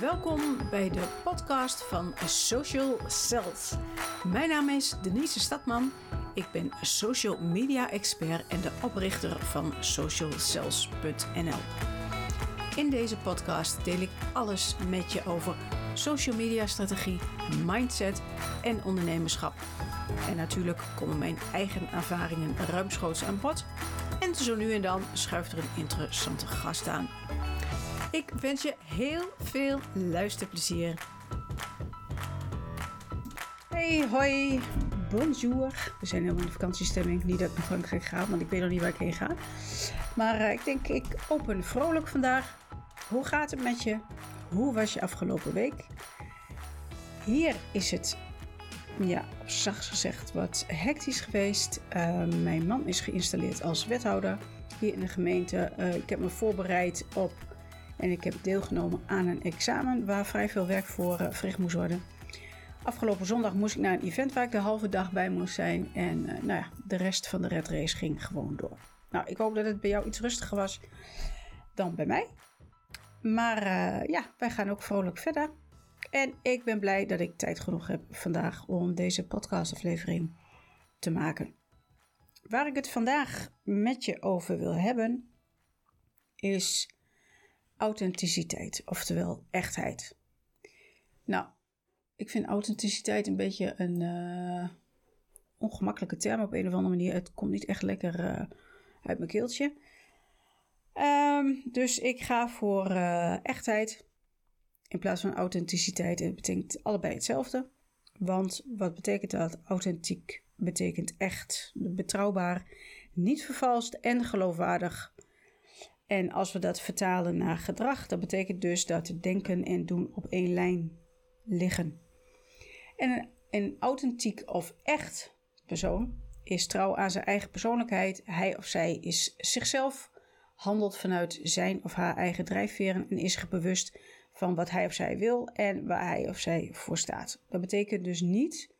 Welkom bij de podcast van Social Cells. Mijn naam is Denise Stadman. Ik ben social media expert en de oprichter van socialcells.nl. In deze podcast deel ik alles met je over social media strategie, mindset en ondernemerschap. En natuurlijk komen mijn eigen ervaringen ruimschoots aan bod. En zo nu en dan schuift er een interessante gast aan. Ik wens je heel veel luisterplezier. Hey, hoi, bonjour. We zijn helemaal in de vakantiestemming. Niet dat ik naar Frankrijk ga, want ik weet nog niet waar ik heen ga. Maar uh, ik denk, ik open vrolijk vandaag. Hoe gaat het met je? Hoe was je afgelopen week? Hier is het, ja, zacht gezegd, wat hectisch geweest. Uh, mijn man is geïnstalleerd als wethouder hier in de gemeente. Uh, ik heb me voorbereid op en ik heb deelgenomen aan een examen waar vrij veel werk voor uh, verricht moest worden. Afgelopen zondag moest ik naar een event waar ik de halve dag bij moest zijn. En uh, nou ja, de rest van de red race ging gewoon door. Nou, ik hoop dat het bij jou iets rustiger was dan bij mij. Maar uh, ja, wij gaan ook vrolijk verder. En ik ben blij dat ik tijd genoeg heb vandaag om deze podcastaflevering te maken. Waar ik het vandaag met je over wil hebben, is authenticiteit, oftewel echtheid. Nou, ik vind authenticiteit een beetje een uh, ongemakkelijke term op een of andere manier. Het komt niet echt lekker uh, uit mijn keeltje. Um, dus ik ga voor uh, echtheid in plaats van authenticiteit. Het betekent allebei hetzelfde. Want wat betekent dat? Authentiek betekent echt, betrouwbaar, niet vervalst en geloofwaardig. En als we dat vertalen naar gedrag, dat betekent dus dat denken en doen op één lijn liggen. En een, authentiek of echt persoon is trouw aan zijn eigen persoonlijkheid. Hij of zij is zichzelf, handelt vanuit zijn of haar eigen drijfveren en is zich bewust van wat hij of zij wil en waar hij of zij voor staat. Dat betekent dus niet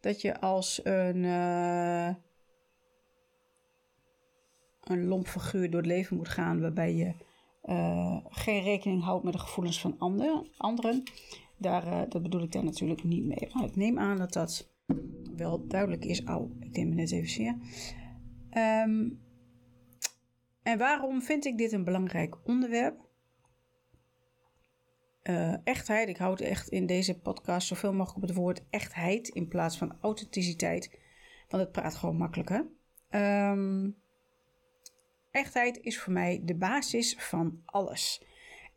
dat je als een, uh, een lomp figuur door het leven moet gaan waarbij je uh, geen rekening houdt met de gevoelens van ander, anderen. Daar, uh, dat bedoel ik daar natuurlijk niet mee. Maar ik neem aan dat dat wel duidelijk is. Au, ik neem me net even zeer. Um, en waarom vind ik dit een belangrijk onderwerp? Uh, echtheid, ik houd echt in deze podcast zoveel mogelijk op het woord echtheid in plaats van authenticiteit, want het praat gewoon makkelijker. Um, echtheid is voor mij de basis van alles.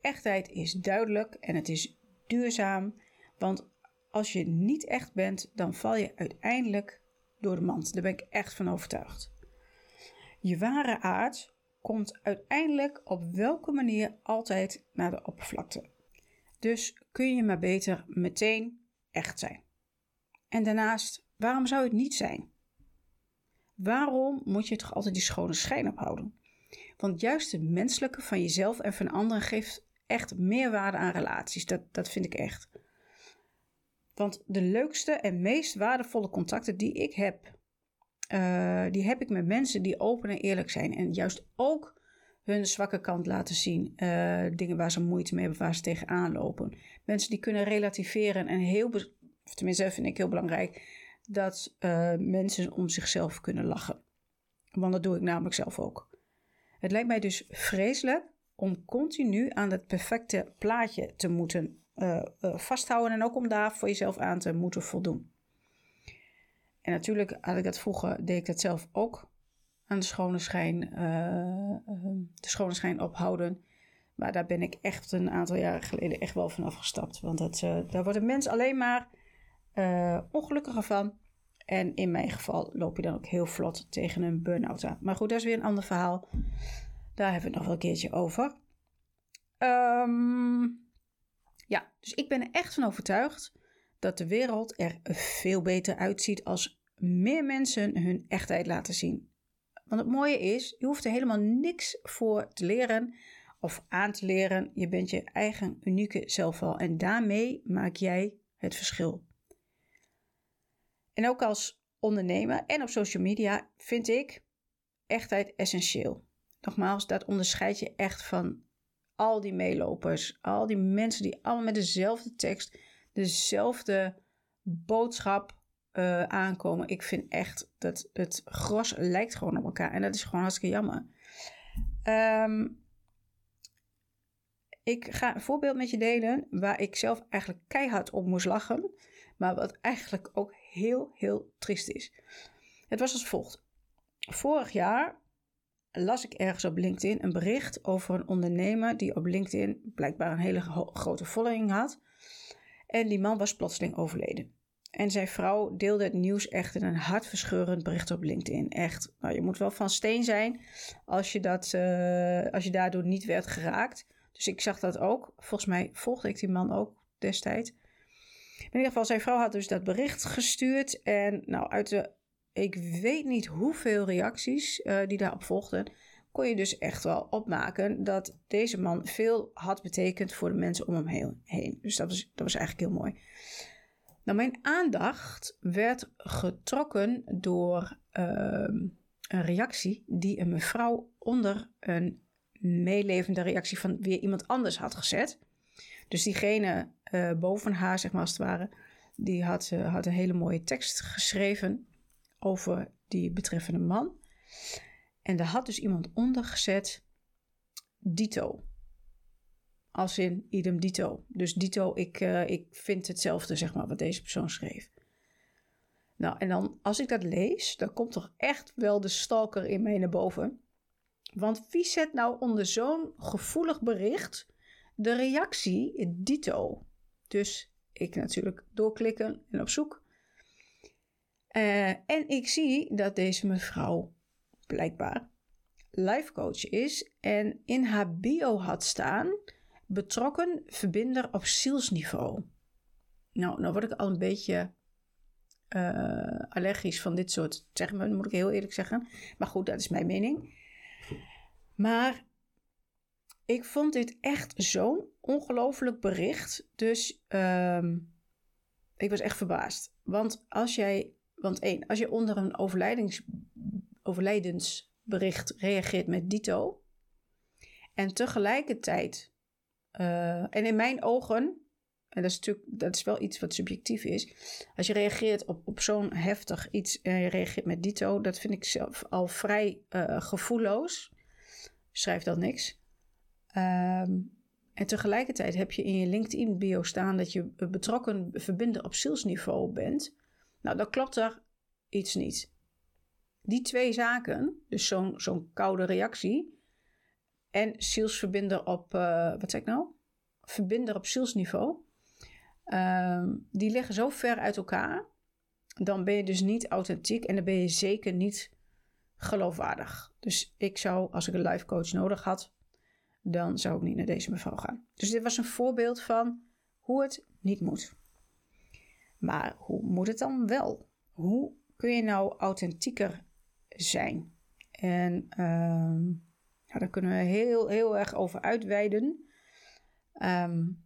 Echtheid is duidelijk en het is duurzaam, want als je niet echt bent, dan val je uiteindelijk door de mand. Daar ben ik echt van overtuigd. Je ware aard komt uiteindelijk op welke manier altijd naar de oppervlakte. Dus kun je maar beter meteen echt zijn. En daarnaast, waarom zou het niet zijn? Waarom moet je toch altijd die schone schijn ophouden? Want juist het menselijke van jezelf en van anderen geeft echt meerwaarde aan relaties. Dat, dat vind ik echt. Want de leukste en meest waardevolle contacten die ik heb, uh, die heb ik met mensen die open en eerlijk zijn. En juist ook hun zwakke kant laten zien. Uh, dingen waar ze moeite mee hebben, waar ze tegenaan lopen. Mensen die kunnen relativeren en heel, of tenminste vind ik heel belangrijk, dat uh, mensen om zichzelf kunnen lachen. Want dat doe ik namelijk zelf ook. Het lijkt mij dus vreselijk om continu aan het perfecte plaatje te moeten uh, uh, vasthouden en ook om daar voor jezelf aan te moeten voldoen. En natuurlijk had ik dat vroeger, deed ik dat zelf ook aan de schone schijn, uh, de schone schijn ophouden. Maar daar ben ik echt een aantal jaren geleden echt wel van afgestapt. Want dat, daar wordt een mens alleen maar ongelukkiger van. En in mijn geval loop je dan ook heel vlot tegen een burn-out aan. Maar goed, dat is weer een ander verhaal. Daar hebben we het nog wel een keertje over. Um, ja, dus ik ben er echt van overtuigd dat de wereld er veel beter uitziet als meer mensen hun echtheid laten zien. Want het mooie is, je hoeft er helemaal niks voor te leren of aan te leren. Je bent je eigen unieke zelf al en daarmee maak jij het verschil. En ook als ondernemer en op social media vind ik echtheid essentieel. Nogmaals, dat onderscheid je echt van al die meelopers, al die mensen die allemaal met dezelfde tekst, dezelfde boodschap uh, aankomen. Ik vind echt dat het gros lijkt gewoon op elkaar. En dat is gewoon hartstikke jammer. Um, ik ga een voorbeeld met je delen waar ik zelf eigenlijk keihard op moest lachen. Maar wat eigenlijk ook heel, heel triest is. Het was als volgt. Vorig jaar las ik ergens op LinkedIn een bericht over een ondernemer die op LinkedIn blijkbaar een hele grote following had. En die man was plotseling overleden. En zijn vrouw deelde het nieuws echt in een hartverscheurend bericht op LinkedIn. Echt, nou, je moet wel van steen zijn als je, dat, uh, als je daardoor niet werd geraakt. Dus ik zag dat ook. Volgens mij volgde ik die man ook destijds. In ieder geval, zijn vrouw had dus dat bericht gestuurd. En nou, uit de, ik weet niet hoeveel reacties uh, die daarop volgden, kon je dus echt wel opmaken dat deze man veel had betekend voor de mensen om hem heen. Dus dat was, dat was eigenlijk heel mooi. Nou, mijn aandacht werd getrokken door uh, een reactie die een mevrouw onder een meelevende reactie van weer iemand anders had gezet. Dus diegene uh, boven haar, zeg maar als het ware, die had, uh, had een hele mooie tekst geschreven over die betreffende man. En daar had dus iemand onder gezet, dito. Als in idem dito. Dus dito, ik, uh, ik vind hetzelfde, zeg maar, wat deze persoon schreef. Nou, en dan als ik dat lees, dan komt toch echt wel de stalker in mij naar boven. Want wie zet nou onder zo'n gevoelig bericht de reactie dito? Dus ik natuurlijk doorklikken en op zoek. Uh, en ik zie dat deze mevrouw blijkbaar life coach is en in haar bio had staan betrokken verbinder op zielsniveau. Nou, nou word ik al een beetje uh, allergisch van dit soort termen, moet ik heel eerlijk zeggen. Maar goed, dat is mijn mening. Maar ik vond dit echt zo'n ongelooflijk bericht. Dus um, ik was echt verbaasd. Want als jij, want één, als je onder een overlijdensbericht reageert met dito. En tegelijkertijd, uh, en in mijn ogen, en dat is natuurlijk dat is wel iets wat subjectief is. Als je reageert op, op zo'n heftig iets en je reageert met dito, dat vind ik zelf al vrij uh, gevoelloos schrijf dan niks. Um, en tegelijkertijd heb je in je LinkedIn-bio staan dat je betrokken verbinden op salesniveau bent. Nou, dan klopt er iets niet. Die twee zaken, dus zo'n koude reactie en salesverbinder op, uh, wat zeg ik nou? Verbinder op salesniveau, um, die liggen zo ver uit elkaar. Dan ben je dus niet authentiek en dan ben je zeker niet geloofwaardig. Dus ik zou, als ik een life coach nodig had, dan zou ik niet naar deze mevrouw gaan. Dus dit was een voorbeeld van hoe het niet moet. Maar hoe moet het dan wel? Hoe kun je nou authentieker zijn? En ja, daar kunnen we heel, heel erg over uitweiden. Um,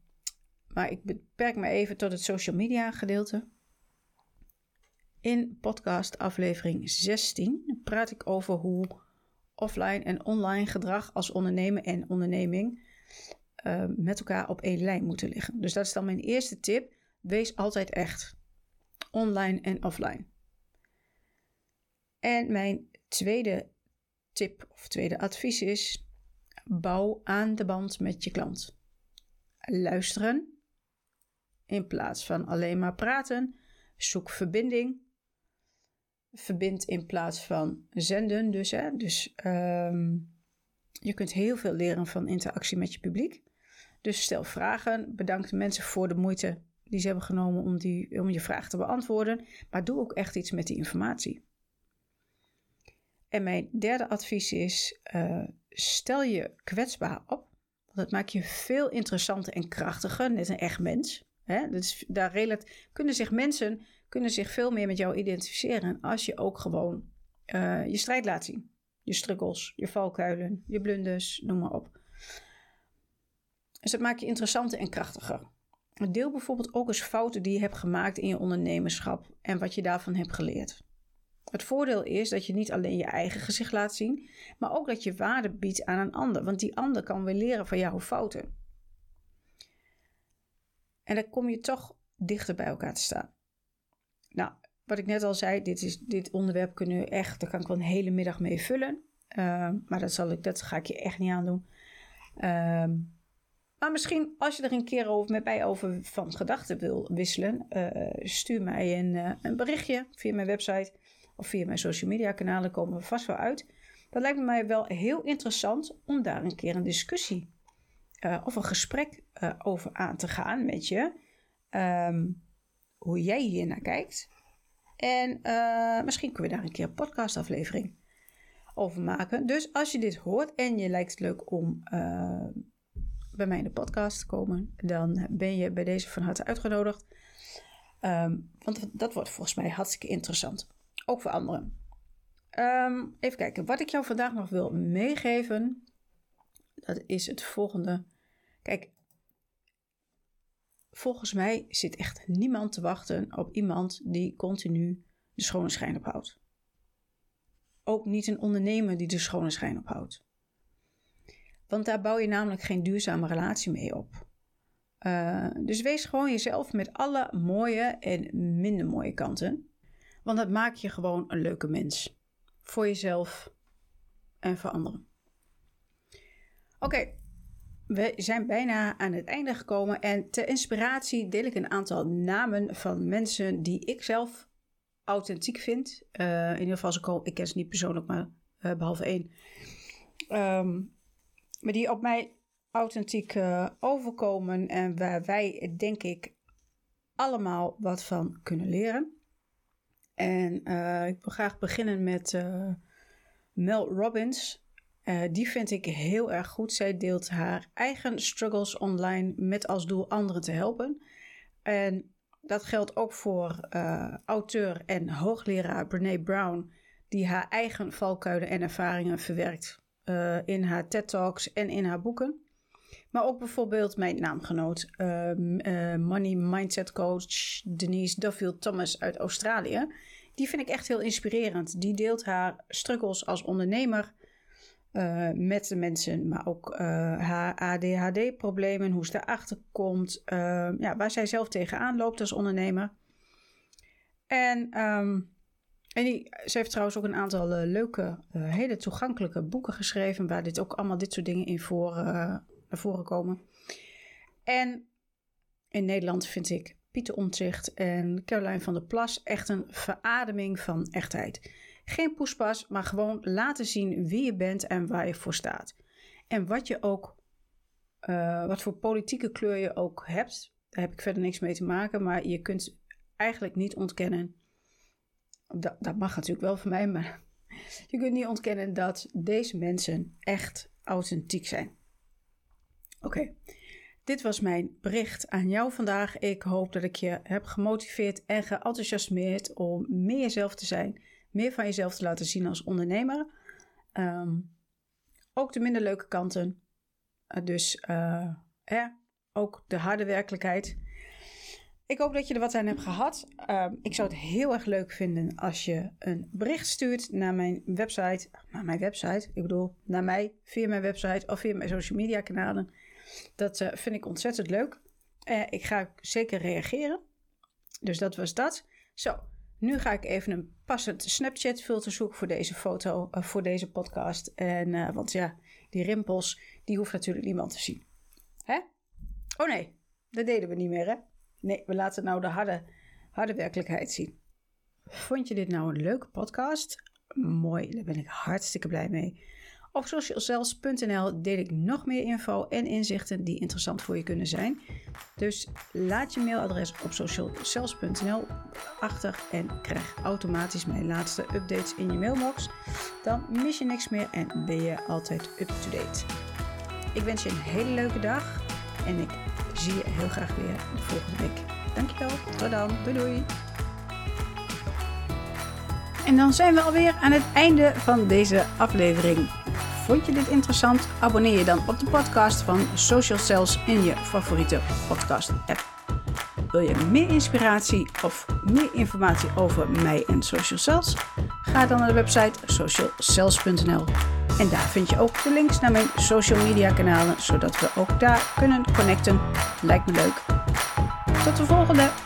maar ik beperk me even tot het social media gedeelte. In podcast aflevering 16 praat ik over hoe offline en online gedrag als ondernemer en onderneming uh, met elkaar op één lijn moeten liggen. Dus dat is dan mijn eerste tip. Wees altijd echt. Online en offline. En mijn tweede tip of tweede advies is: bouw aan de band met je klant. Luisteren in plaats van alleen maar praten. Zoek verbinding verbindt in plaats van zenden. Dus, hè, dus um, je kunt heel veel leren van interactie met je publiek. Dus stel vragen. Bedank de mensen voor de moeite die ze hebben genomen om, die, om je vraag te beantwoorden. Maar doe ook echt iets met die informatie. En mijn derde advies is: uh, stel je kwetsbaar op. Want dat maakt je veel interessanter en krachtiger, net een echt mens. Hè? Daar kunnen zich mensen kunnen zich veel meer met jou identificeren als je ook gewoon uh, je strijd laat zien. Je struggles, je valkuilen, je blunders, noem maar op. Dus dat maakt je interessanter en krachtiger. Deel bijvoorbeeld ook eens fouten die je hebt gemaakt in je ondernemerschap en wat je daarvan hebt geleerd. Het voordeel is dat je niet alleen je eigen gezicht laat zien, maar ook dat je waarde biedt aan een ander, want die ander kan weer leren van jouw fouten. En dan kom je toch dichter bij elkaar te staan. Nou, wat ik net al zei, dit, is, dit onderwerp kunnen we echt, daar kan ik wel een hele middag mee vullen. Ehm, maar dat, zal ik, dat ga ik je echt niet aandoen. Ehm, maar misschien als je er een keer over, met mij over van gedachten wil wisselen, uh, stuur mij een, uh, een berichtje via mijn website of via mijn social media kanalen. Komen we vast wel uit. Dat lijkt mij wel heel interessant om daar een keer een discussie uh, of een gesprek over aan te gaan met je. Um, hoe jij hier naar kijkt. En misschien kunnen we daar een keer een podcastaflevering over maken. Dus als je dit hoort en je lijkt het leuk om bij mij in de podcast te komen, dan ben je bij deze van harte uitgenodigd. Um, want dat wordt volgens mij hartstikke interessant. Ook voor anderen. Um, even kijken, wat ik jou vandaag nog wil meegeven, dat is het volgende. Kijk, volgens mij zit echt niemand te wachten op iemand die continu de schone schijn ophoudt ook niet een ondernemer die de schone schijn ophoudt. Want daar bouw je namelijk geen duurzame relatie mee op. Uh, dus wees gewoon jezelf met alle mooie en minder mooie kanten. Want dat maakt je gewoon een leuke mens. Voor jezelf en voor anderen. Oké, we zijn bijna aan het einde gekomen. En ter inspiratie deel ik een aantal namen van mensen die ik zelf authentiek vind. Uh, in ieder geval, ik ken ze niet persoonlijk, maar uh, behalve één. Um, maar die op mij authentiek uh, overkomen en waar wij, denk ik, allemaal wat van kunnen leren. En ik wil graag beginnen met Mel Robbins. Die vind ik heel erg goed. Zij deelt haar eigen struggles online met als doel anderen te helpen. En dat geldt ook voor uh, auteur en hoogleraar Brene Brown, die haar eigen valkuilen en ervaringen verwerkt uh, in haar TED Talks en in haar boeken. Maar ook bijvoorbeeld mijn naamgenoot, uh, Money Mindset Coach Denise Duffield Thomas uit Australië. Die vind ik echt heel inspirerend. Die deelt haar struggles als ondernemer uh, met de mensen, maar ook haar ADHD-problemen, hoe ze erachter komt, uh, ja, waar zij zelf tegenaan loopt als ondernemer. En, um, en die, ze heeft trouwens ook een aantal leuke, hele toegankelijke boeken geschreven, waar dit ook allemaal dit soort dingen in voor, naar voren komen. En in Nederland vind ik Pieter Omtzigt en Caroline van der Plas echt een verademing van echtheid. Geen poespas, maar gewoon laten zien wie je bent en waar je voor staat. En wat je ook, uh, wat voor politieke kleur je ook hebt, daar heb ik verder niks mee te maken, maar je kunt eigenlijk niet ontkennen. Dat, dat mag natuurlijk wel voor mij, maar je kunt niet ontkennen dat deze mensen echt authentiek zijn. Oké, dit was mijn bericht aan jou vandaag. Ik hoop dat ik je heb gemotiveerd en geenthousiasmeerd om meer jezelf te zijn meer van jezelf te laten zien als ondernemer. Ehm, ook de minder leuke kanten. Uh, dus uh, ook de harde werkelijkheid. Ik hoop dat je er wat aan hebt gehad. Uh, ik zou het heel erg leuk vinden als je een bericht stuurt naar mijn website. Naar mijn website, ik bedoel, naar mij via mijn website of via mijn social media kanalen. Dat uh, vind ik ontzettend leuk. ik ga zeker reageren. Dus dat was dat. Zo, nu ga ik even een passend Snapchat filter zoeken voor deze foto, uh, voor deze podcast. En, want ja, die rimpels, die hoeft natuurlijk niemand te zien. Hè? Oh nee, dat deden we niet meer hè? Nee, we laten nou de harde, harde werkelijkheid zien. Vond je dit nou een leuke podcast? Mooi, daar ben ik hartstikke blij mee. Op socialcells.nl deel ik nog meer info en inzichten die interessant voor je kunnen zijn. Dus laat je mailadres op socialcells.nl achter en krijg automatisch mijn laatste updates in je mailbox. Dan mis je niks meer en ben je altijd up-to-date. Ik wens je een hele leuke dag en ik zie je heel graag weer volgende week. Dankjewel, tot dan, doei doei. En dan zijn we alweer aan het einde van deze aflevering. Vond je dit interessant? Abonneer je dan op de podcast van Social Cells in je favoriete podcast app. Wil je meer inspiratie of meer informatie over mij en Social Cells? Ga dan naar de website socialcells.nl. En daar vind je ook de links naar mijn social media kanalen, zodat we ook daar kunnen connecten. Lijkt me leuk. Tot de volgende!